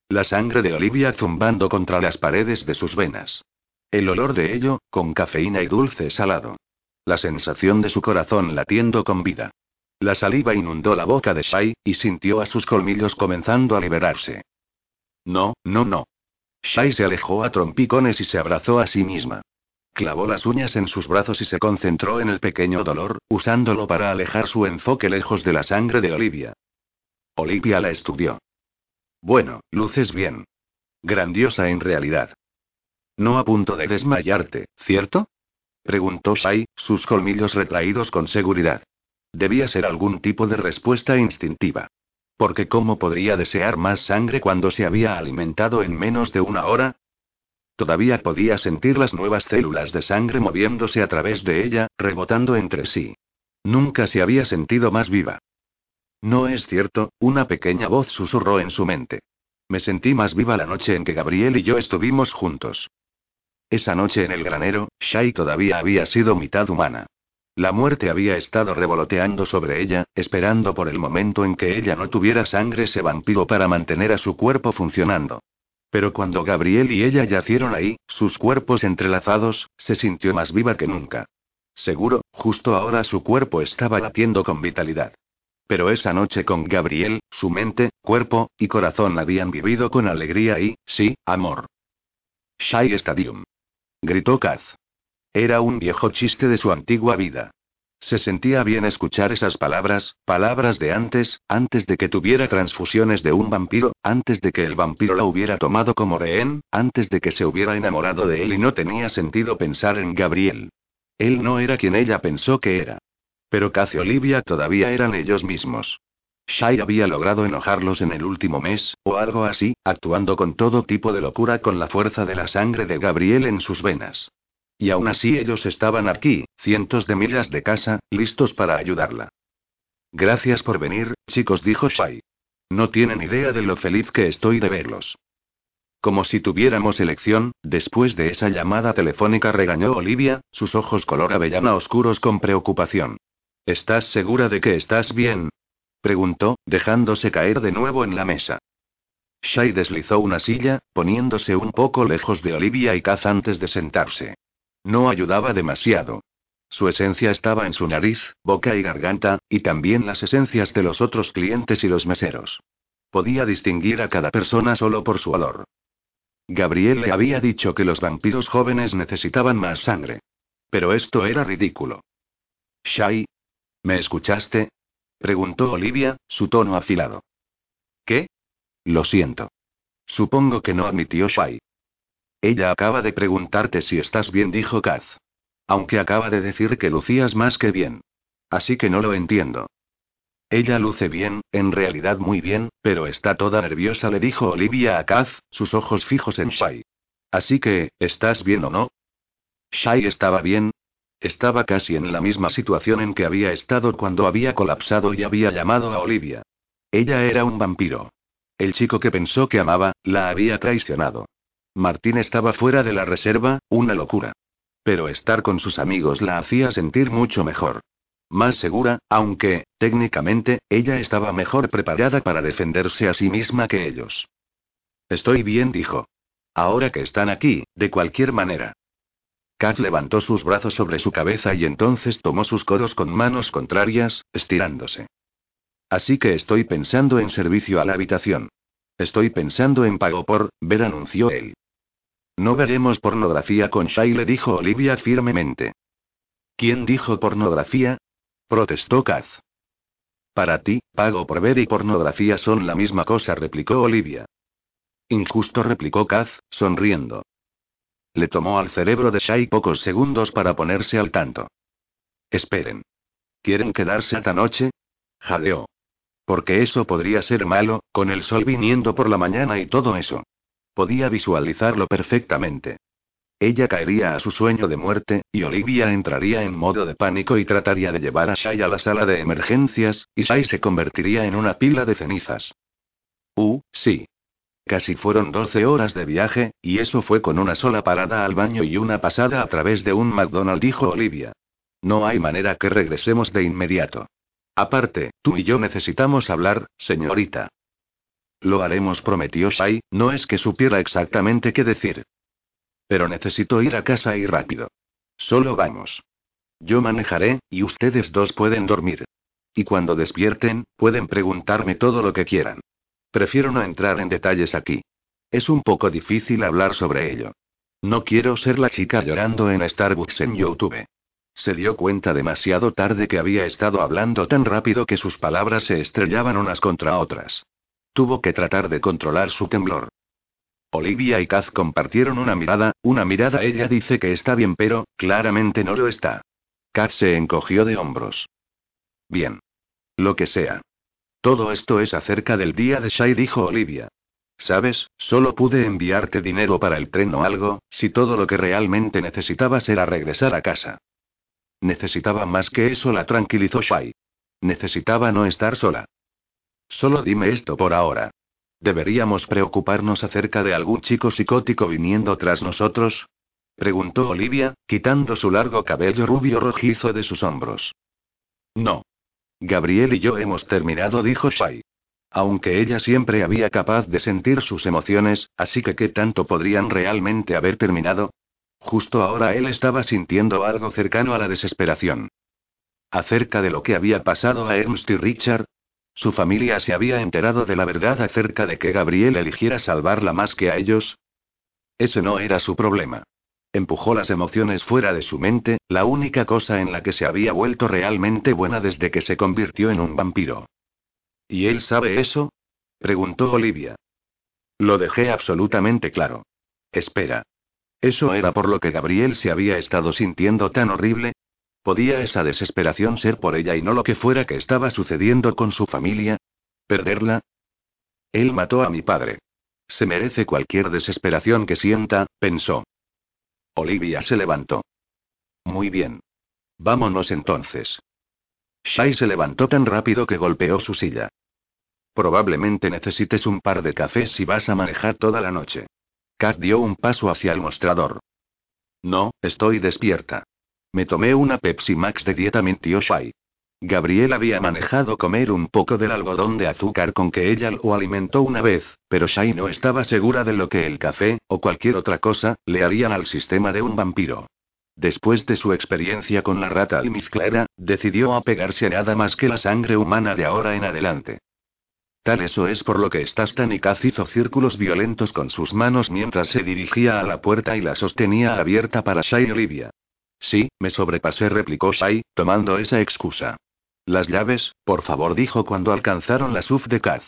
La sangre de Olivia zumbando contra las paredes de sus venas. El olor de ello, con cafeína y dulce salado. La sensación de su corazón latiendo con vida. La saliva inundó la boca de Shai, y sintió a sus colmillos comenzando a liberarse. No, no, no. Shai se alejó a trompicones y se abrazó a sí misma. Clavó las uñas en sus brazos y se concentró en el pequeño dolor, usándolo para alejar su enfoque lejos de la sangre de Olivia. Olivia la estudió. Bueno, luces bien. Grandiosa en realidad. No a punto de desmayarte, ¿cierto? Preguntó Shai, sus colmillos retraídos con seguridad. Debía ser algún tipo de respuesta instintiva. Porque ¿cómo podría desear más sangre cuando se había alimentado en menos de una hora? Todavía podía sentir las nuevas células de sangre moviéndose a través de ella, rebotando entre sí. Nunca se había sentido más viva. No es cierto, una pequeña voz susurró en su mente. Me sentí más viva la noche en que Gabriel y yo estuvimos juntos. Esa noche en el granero, Shai todavía había sido mitad humana. La muerte había estado revoloteando sobre ella, esperando por el momento en que ella no tuviera sangre vampiro para mantener a su cuerpo funcionando. Pero cuando Gabriel y ella yacieron ahí, sus cuerpos entrelazados, se sintió más viva que nunca. Seguro, justo ahora su cuerpo estaba latiendo con vitalidad. Pero esa noche con Gabriel, su mente, cuerpo y corazón habían vivido con alegría y, sí, amor. Shai Stadium. Gritó Kaz. Era un viejo chiste de su antigua vida. Se sentía bien escuchar esas palabras, palabras de antes, antes de que tuviera transfusiones de un vampiro, antes de que el vampiro la hubiera tomado como rehén, antes de que se hubiera enamorado de él y no tenía sentido pensar en Gabriel. Él no era quien ella pensó que era. Pero Kaz y Olivia todavía eran ellos mismos. Shai había logrado enojarlos en el último mes, o algo así, actuando con todo tipo de locura con la fuerza de la sangre de Gabriel en sus venas. Y aún así ellos estaban aquí, cientos de millas de casa, listos para ayudarla. Gracias por venir, chicos, dijo Shai. No tienen idea de lo feliz que estoy de verlos. Como si tuviéramos elección, después de esa llamada telefónica regañó Olivia, sus ojos color avellana oscuros con preocupación. ¿Estás segura de que estás bien? Preguntó, dejándose caer de nuevo en la mesa. Shai deslizó una silla, poniéndose un poco lejos de Olivia y Kaz antes de sentarse. No ayudaba demasiado. Su esencia estaba en su nariz, boca y garganta, y también las esencias de los otros clientes y los meseros. Podía distinguir a cada persona solo por su olor. Gabriel le había dicho que los vampiros jóvenes necesitaban más sangre. Pero esto era ridículo. Shai. ¿Me escuchaste? Preguntó Olivia, su tono afilado. ¿Qué? Lo siento. Supongo que no admitió Shai. Ella acaba de preguntarte si estás bien, dijo Kaz. Aunque acaba de decir que lucías más que bien. Así que no lo entiendo. Ella luce bien, en realidad muy bien, pero está toda nerviosa, le dijo Olivia a Kaz, sus ojos fijos en Shai. Así que, ¿estás bien o no? Shai estaba bien, estaba casi en la misma situación en que había estado cuando había colapsado y había llamado a Olivia. Ella era un vampiro. El chico que pensó que amaba, la había traicionado. Martín estaba fuera de la reserva, una locura. Pero estar con sus amigos la hacía sentir mucho mejor. Más segura, aunque, técnicamente, ella estaba mejor preparada para defenderse a sí misma que ellos. Estoy bien, dijo. Ahora que están aquí, de cualquier manera. Kaz levantó sus brazos sobre su cabeza y entonces tomó sus codos con manos contrarias, estirándose. Así que estoy pensando en servicio a la habitación. Estoy pensando en pago por, ver, anunció él. No veremos pornografía con Shai, le dijo Olivia firmemente. ¿Quién dijo pornografía? protestó Kaz. Para ti, pago por ver y pornografía son la misma cosa, replicó Olivia. Injusto, replicó Kaz, sonriendo. Le tomó al cerebro de Shai pocos segundos para ponerse al tanto. Esperen. ¿Quieren quedarse esta noche? Jadeó. Porque eso podría ser malo, con el sol viniendo por la mañana y todo eso. Podía visualizarlo perfectamente. Ella caería a su sueño de muerte, y Olivia entraría en modo de pánico y trataría de llevar a Shai a la sala de emergencias, y Shai se convertiría en una pila de cenizas. Uh, sí. Casi fueron 12 horas de viaje, y eso fue con una sola parada al baño y una pasada a través de un McDonald's, dijo Olivia. No hay manera que regresemos de inmediato. Aparte, tú y yo necesitamos hablar, señorita. Lo haremos, prometió Shai, no es que supiera exactamente qué decir. Pero necesito ir a casa y rápido. Solo vamos. Yo manejaré, y ustedes dos pueden dormir. Y cuando despierten, pueden preguntarme todo lo que quieran. Prefiero no entrar en detalles aquí. Es un poco difícil hablar sobre ello. No quiero ser la chica llorando en Starbucks en YouTube. Se dio cuenta demasiado tarde que había estado hablando tan rápido que sus palabras se estrellaban unas contra otras. Tuvo que tratar de controlar su temblor. Olivia y Kaz compartieron una mirada, una mirada ella dice que está bien pero, claramente no lo está. Kaz se encogió de hombros. Bien. Lo que sea. Todo esto es acerca del día de Shai, dijo Olivia. Sabes, solo pude enviarte dinero para el tren o algo, si todo lo que realmente necesitabas era regresar a casa. Necesitaba más que eso, la tranquilizó Shai. Necesitaba no estar sola. Solo dime esto por ahora. ¿Deberíamos preocuparnos acerca de algún chico psicótico viniendo tras nosotros? Preguntó Olivia, quitando su largo cabello rubio rojizo de sus hombros. No. Gabriel y yo hemos terminado, dijo Shai. Aunque ella siempre había capaz de sentir sus emociones, así que ¿qué tanto podrían realmente haber terminado? Justo ahora él estaba sintiendo algo cercano a la desesperación. Acerca de lo que había pasado a Ernst y Richard, su familia se había enterado de la verdad acerca de que Gabriel eligiera salvarla más que a ellos. Ese no era su problema. Empujó las emociones fuera de su mente, la única cosa en la que se había vuelto realmente buena desde que se convirtió en un vampiro. ¿Y él sabe eso? preguntó Olivia. Lo dejé absolutamente claro. Espera. ¿Eso era por lo que Gabriel se había estado sintiendo tan horrible? ¿Podía esa desesperación ser por ella y no lo que fuera que estaba sucediendo con su familia? ¿Perderla? Él mató a mi padre. Se merece cualquier desesperación que sienta, pensó. Olivia se levantó. Muy bien. Vámonos entonces. Shai se levantó tan rápido que golpeó su silla. Probablemente necesites un par de cafés si vas a manejar toda la noche. Kat dio un paso hacia el mostrador. No, estoy despierta. Me tomé una Pepsi Max de dieta, mintió Shai. Gabriel había manejado comer un poco del algodón de azúcar con que ella lo alimentó una vez, pero Shai no estaba segura de lo que el café, o cualquier otra cosa, le harían al sistema de un vampiro. Después de su experiencia con la rata almizclera, decidió apegarse a nada más que la sangre humana de ahora en adelante. Tal eso es por lo que estás tan y hizo círculos violentos con sus manos mientras se dirigía a la puerta y la sostenía abierta para Shai y Olivia. Sí, me sobrepasé, replicó Shai, tomando esa excusa. Las llaves, por favor, dijo cuando alcanzaron la SUV de Kaz.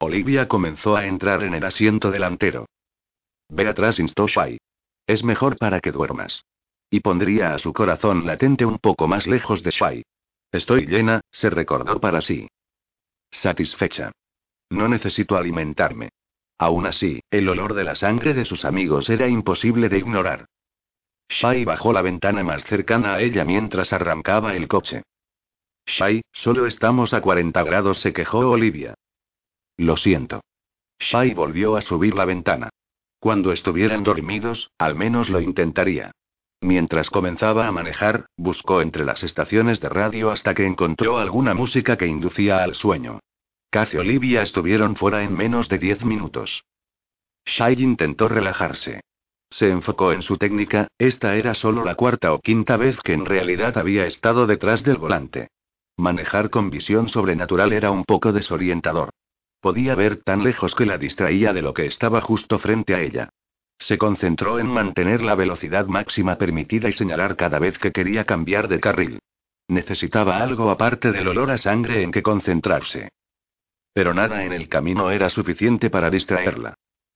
Olivia comenzó a entrar en el asiento delantero. Ve atrás, instó Shai. Es mejor para que duermas. Y pondría a su corazón latente un poco más lejos de Shai. Estoy llena, se recordó para sí. Satisfecha. No necesito alimentarme. Aún así, el olor de la sangre de sus amigos era imposible de ignorar. Shai bajó la ventana más cercana a ella mientras arrancaba el coche. Shai, solo estamos a 40 grados, se quejó Olivia. Lo siento. Shai volvió a subir la ventana. Cuando estuvieran dormidos, al menos lo intentaría. Mientras comenzaba a manejar, buscó entre las estaciones de radio hasta que encontró alguna música que inducía al sueño. Kaz y Olivia estuvieron fuera en menos de diez minutos. Shai intentó relajarse. Se enfocó en su técnica, esta era solo la cuarta o quinta vez que en realidad había estado detrás del volante. Manejar con visión sobrenatural era un poco desorientador. Podía ver tan lejos que la distraía de lo que estaba justo frente a ella. Se concentró en mantener la velocidad máxima permitida y señalar cada vez que quería cambiar de carril. Necesitaba algo aparte del olor a sangre en que concentrarse. Pero nada en el camino era suficiente para distraerla.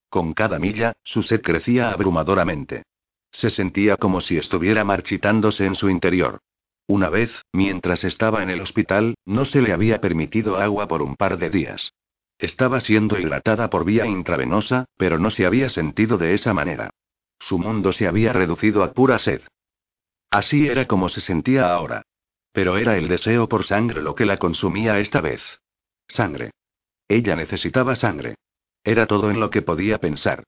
Con cada milla, su sed crecía abrumadoramente. Se sentía como si estuviera marchitándose en su interior. Una vez, mientras estaba en el hospital, no se le había permitido agua por un par de días. Estaba siendo hidratada por vía intravenosa, pero no se había sentido de esa manera. Su mundo se había reducido a pura sed. Así era como se sentía ahora. Pero era el deseo por sangre lo que la consumía esta vez. Sangre. Ella necesitaba sangre. Era todo en lo que podía pensar.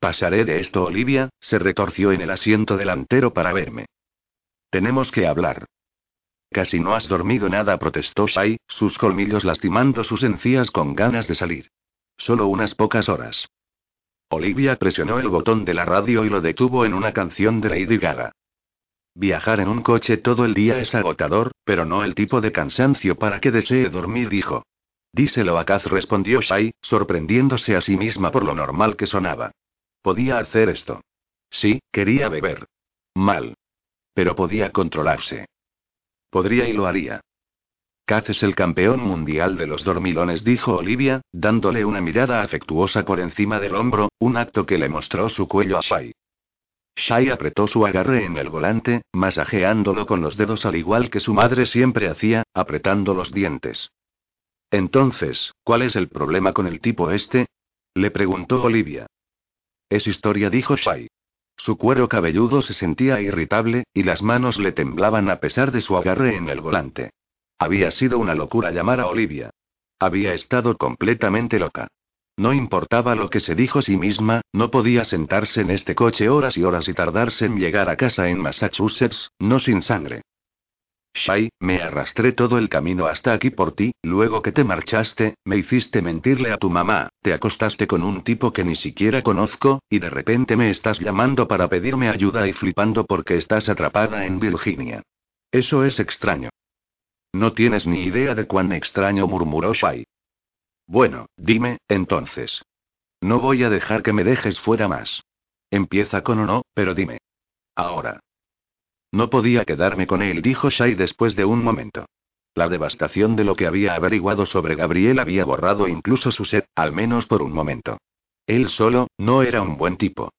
Pasaré de esto, Olivia, se retorció en el asiento delantero para verme. Tenemos que hablar. Casi no has dormido nada, protestó Shai, sus colmillos lastimando sus encías con ganas de salir. Solo unas pocas horas. Olivia presionó el botón de la radio y lo detuvo en una canción de Lady Gaga. Viajar en un coche todo el día es agotador, pero no el tipo de cansancio para que desee dormir, dijo. Díselo a Kaz, respondió Shai, sorprendiéndose a sí misma por lo normal que sonaba. Podía hacer esto. Sí, quería beber. Mal. Pero podía controlarse. Podría y lo haría. Kaz es el campeón mundial de los dormilones, dijo Olivia, dándole una mirada afectuosa por encima del hombro, un acto que le mostró su cuello a Shai. Shai apretó su agarre en el volante, masajeándolo con los dedos al igual que su madre siempre hacía, apretando los dientes. Entonces, ¿cuál es el problema con el tipo este? Le preguntó Olivia. Es historia, dijo Shai. Su cuero cabelludo se sentía irritable, y las manos le temblaban a pesar de su agarre en el volante. Había sido una locura llamar a Olivia. Había estado completamente loca. No importaba lo que se dijo a sí misma, no podía sentarse en este coche horas y horas y tardarse en llegar a casa en Massachusetts, no sin sangre. Shai, me arrastré todo el camino hasta aquí por ti, luego que te marchaste, me hiciste mentirle a tu mamá, te acostaste con un tipo que ni siquiera conozco, y de repente me estás llamando para pedirme ayuda y flipando porque estás atrapada en Virginia. Eso es extraño. No tienes ni idea de cuán extraño murmuró Shai. Bueno, dime, entonces. No voy a dejar que me dejes fuera más. Empieza con o no, pero dime. Ahora. No podía quedarme con él, dijo Shai después de un momento. La devastación de lo que había averiguado sobre Gabriel había borrado incluso su sed, al menos por un momento. Él solo, no era un buen tipo.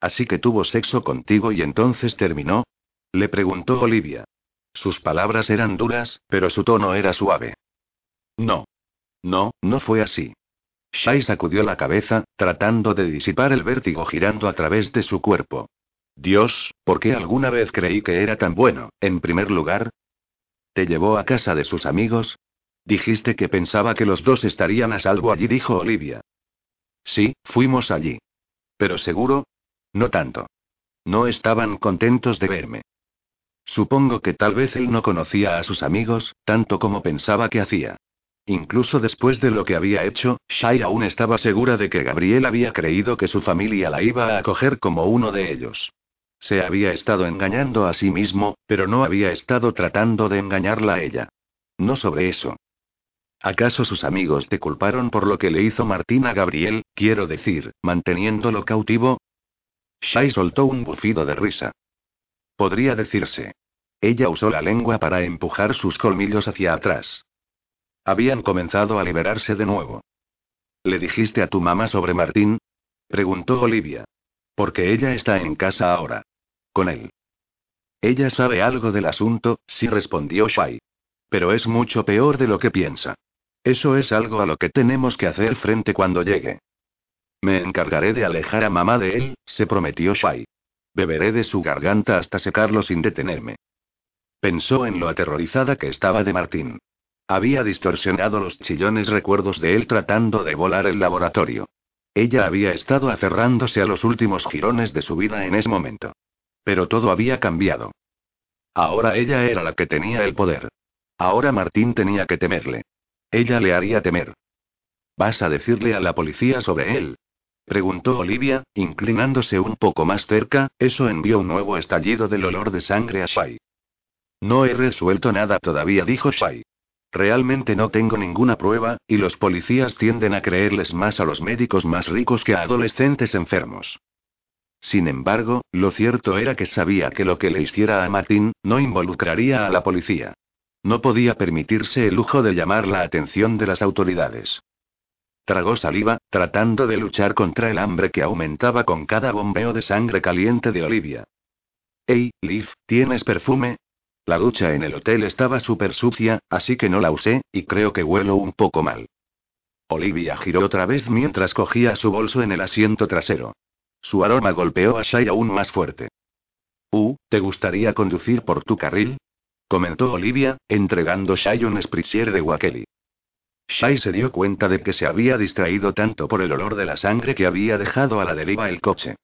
Así que tuvo sexo contigo y entonces terminó. Le preguntó Olivia. Sus palabras eran duras, pero su tono era suave. No. No, no fue así. Shai sacudió la cabeza, tratando de disipar el vértigo girando a través de su cuerpo. Dios, ¿por qué alguna vez creí que era tan bueno? En primer lugar, ¿te llevó a casa de sus amigos? Dijiste que pensaba que los dos estarían a salvo allí, dijo Olivia. Sí, fuimos allí. Pero seguro? No tanto. No estaban contentos de verme. Supongo que tal vez él no conocía a sus amigos, tanto como pensaba que hacía. Incluso después de lo que había hecho, Shai aún estaba segura de que Gabriel había creído que su familia la iba a acoger como uno de ellos. Se había estado engañando a sí mismo, pero no había estado tratando de engañarla a ella. No sobre eso. ¿Acaso sus amigos te culparon por lo que le hizo Martín a Gabriel, quiero decir, manteniéndolo cautivo? Shai soltó un bufido de risa. Podría decirse. Ella usó la lengua para empujar sus colmillos hacia atrás. Habían comenzado a liberarse de nuevo. ¿Le dijiste a tu mamá sobre Martín? preguntó Olivia. Porque ella está en casa ahora. Con él. Ella sabe algo del asunto, sí respondió Shai. Pero es mucho peor de lo que piensa. Eso es algo a lo que tenemos que hacer frente cuando llegue. Me encargaré de alejar a mamá de él, se prometió Shai. Beberé de su garganta hasta secarlo sin detenerme. Pensó en lo aterrorizada que estaba de Martín. Había distorsionado los chillones recuerdos de él tratando de volar el laboratorio. Ella había estado aferrándose a los últimos jirones de su vida en ese momento. Pero todo había cambiado. Ahora ella era la que tenía el poder. Ahora Martín tenía que temerle. Ella le haría temer. ¿Vas a decirle a la policía sobre él? Preguntó Olivia, inclinándose un poco más cerca, eso envió un nuevo estallido del olor de sangre a Shai. No he resuelto nada todavía, dijo Shai. Realmente no tengo ninguna prueba, y los policías tienden a creerles más a los médicos más ricos que a adolescentes enfermos. Sin embargo, lo cierto era que sabía que lo que le hiciera a Martín, no involucraría a la policía. No podía permitirse el lujo de llamar la atención de las autoridades. Tragó saliva, tratando de luchar contra el hambre que aumentaba con cada bombeo de sangre caliente de Olivia. Hey, Liv, ¿tienes perfume? La ducha en el hotel estaba súper sucia, así que no la usé, y creo que huelo un poco mal. Olivia giró otra vez mientras cogía su bolso en el asiento trasero. Su aroma golpeó a Shai aún más fuerte. Uh, ¿te gustaría conducir por tu carril? comentó Olivia, entregando Shai un spritzer de Wakeli. Shai se dio cuenta de que se había distraído tanto por el olor de la sangre que había dejado a la deriva el coche.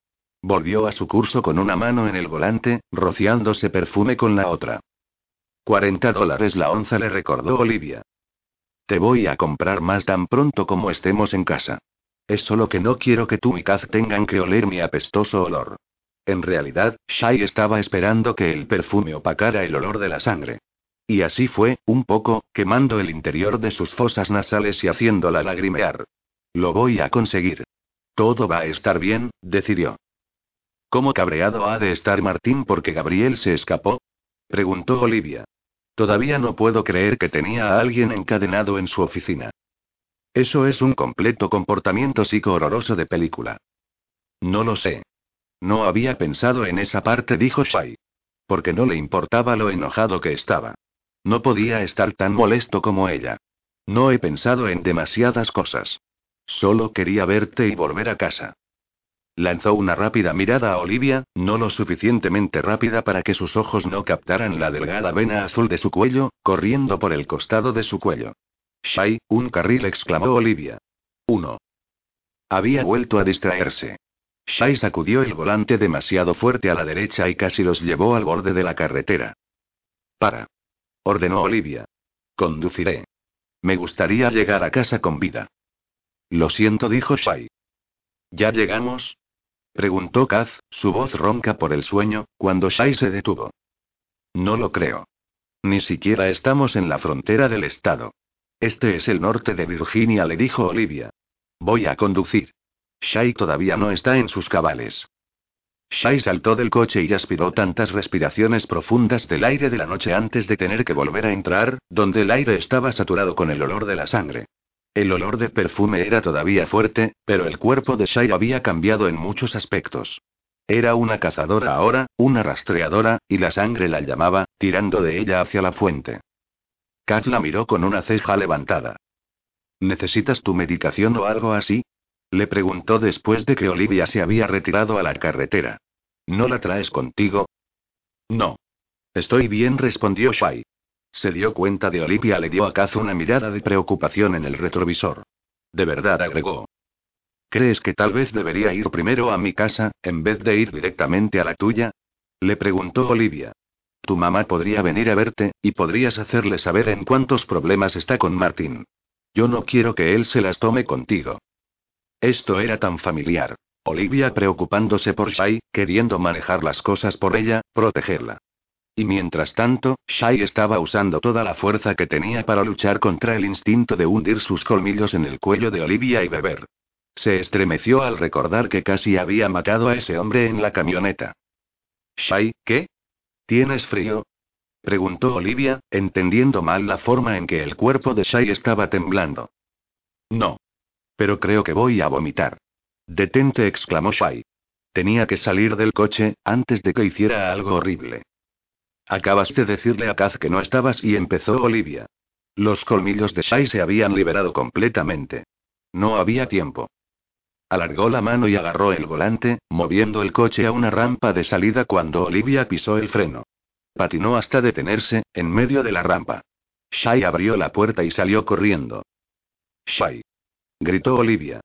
Volvió a su curso con una mano en el volante, rociándose perfume con la otra. 40 dólares la onza, le recordó Olivia. Te voy a comprar más tan pronto como estemos en casa. Es solo que no quiero que tú y Kaz tengan que oler mi apestoso olor. En realidad, Shai estaba esperando que el perfume opacara el olor de la sangre. Y así fue, un poco, quemando el interior de sus fosas nasales y haciéndola lagrimear. Lo voy a conseguir. Todo va a estar bien, decidió. ¿Cómo cabreado ha de estar Martín porque Gabriel se escapó? preguntó Olivia. Todavía no puedo creer que tenía a alguien encadenado en su oficina. Eso es un completo comportamiento psico horroroso de película. No lo sé. No había pensado en esa parte, dijo Shai. Porque no le importaba lo enojado que estaba. No podía estar tan molesto como ella. No he pensado en demasiadas cosas. Solo quería verte y volver a casa. Lanzó una rápida mirada a Olivia, no lo suficientemente rápida para que sus ojos no captaran la delgada vena azul de su cuello, corriendo por el costado de su cuello. Shai, un carril, exclamó Olivia. Uno. Había vuelto a distraerse. Shai sacudió el volante demasiado fuerte a la derecha y casi los llevó al borde de la carretera. Para. Ordenó Olivia. Conduciré. Me gustaría llegar a casa con vida. Lo siento, dijo Shai. ¿Ya llegamos? Preguntó Kaz, su voz ronca por el sueño, cuando Shai se detuvo. No lo creo. Ni siquiera estamos en la frontera del estado. Este es el norte de Virginia, le dijo Olivia. Voy a conducir. Shai todavía no está en sus cabales. Shai saltó del coche y aspiró tantas respiraciones profundas del aire de la noche antes de tener que volver a entrar, donde el aire estaba saturado con el olor de la sangre. El olor de perfume era todavía fuerte, pero el cuerpo de Shai había cambiado en muchos aspectos. Era una cazadora ahora, una rastreadora, y la sangre la llamaba, tirando de ella hacia la fuente. Kat la miró con una ceja levantada. ¿Necesitas tu medicación o algo así? Le preguntó después de que Olivia se había retirado a la carretera. ¿No la traes contigo? No. Estoy bien, respondió Shai. Se dio cuenta de Olivia, le dio a Kaz una mirada de preocupación en el retrovisor. De verdad, agregó. ¿Crees que tal vez debería ir primero a mi casa, en vez de ir directamente a la tuya? Le preguntó Olivia. Tu mamá podría venir a verte, y podrías hacerle saber en cuántos problemas está con Martín. Yo no quiero que él se las tome contigo. Esto era tan familiar. Olivia preocupándose por Shai, queriendo manejar las cosas por ella, protegerla. Y mientras tanto, Shai estaba usando toda la fuerza que tenía para luchar contra el instinto de hundir sus colmillos en el cuello de Olivia y beber. Se estremeció al recordar que casi había matado a ese hombre en la camioneta. Shai, ¿qué? ¿Tienes frío? preguntó Olivia, entendiendo mal la forma en que el cuerpo de Shai estaba temblando. No. Pero creo que voy a vomitar. Detente, exclamó Shai. Tenía que salir del coche, antes de que hiciera algo horrible. Acabas de decirle a Kaz que no estabas y empezó Olivia. Los colmillos de Shai se habían liberado completamente. No había tiempo. Alargó la mano y agarró el volante, moviendo el coche a una rampa de salida cuando Olivia pisó el freno. Patinó hasta detenerse, en medio de la rampa. Shai abrió la puerta y salió corriendo. Shai. Gritó Olivia.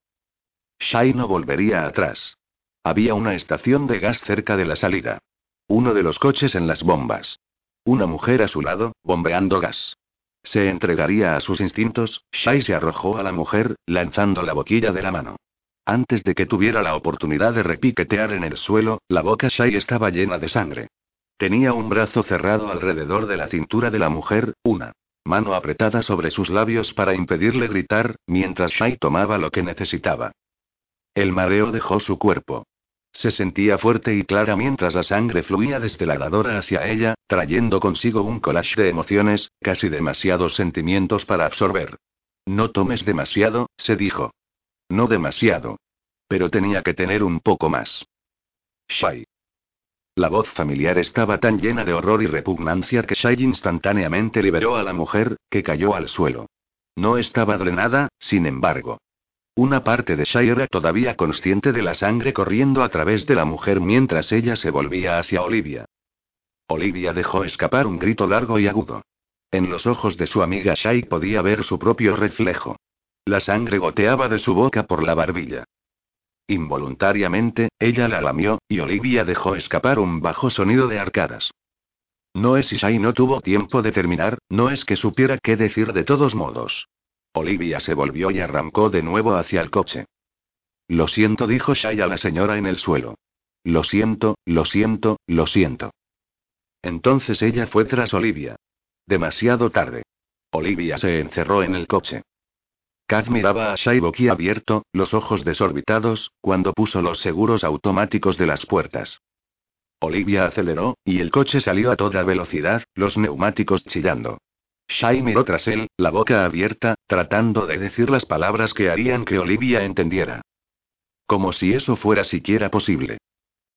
Shai no volvería atrás. Había una estación de gas cerca de la salida. Uno de los coches en las bombas. Una mujer a su lado, bombeando gas. Se entregaría a sus instintos, Shai se arrojó a la mujer, lanzando la boquilla de la mano. Antes de que tuviera la oportunidad de repiquetear en el suelo, la boca Shai estaba llena de sangre. Tenía un brazo cerrado alrededor de la cintura de la mujer, una mano apretada sobre sus labios para impedirle gritar, mientras Shai tomaba lo que necesitaba. El mareo dejó su cuerpo. Se sentía fuerte y clara mientras la sangre fluía desde la dadora hacia ella, trayendo consigo un collage de emociones, casi demasiados sentimientos para absorber. No tomes demasiado, se dijo. No demasiado. Pero tenía que tener un poco más. Shai. La voz familiar estaba tan llena de horror y repugnancia que Shai instantáneamente liberó a la mujer, que cayó al suelo. No estaba drenada, sin embargo. Una parte de Shai era todavía consciente de la sangre corriendo a través de la mujer mientras ella se volvía hacia Olivia. Olivia dejó escapar un grito largo y agudo. En los ojos de su amiga Shai podía ver su propio reflejo. La sangre goteaba de su boca por la barbilla. Involuntariamente, ella la lamió, y Olivia dejó escapar un bajo sonido de arcadas. No es Isai no tuvo tiempo de terminar, no es que supiera qué decir de todos modos. Olivia se volvió y arrancó de nuevo hacia el coche. Lo siento, dijo Shai a la señora en el suelo. Lo siento, lo siento, lo siento. Entonces ella fue tras Olivia. Demasiado tarde. Olivia se encerró en el coche. Kaz miraba a Shai abierto, los ojos desorbitados, cuando puso los seguros automáticos de las puertas. Olivia aceleró, y el coche salió a toda velocidad, los neumáticos chillando. Shai miró tras él, la boca abierta, tratando de decir las palabras que harían que Olivia entendiera. Como si eso fuera siquiera posible.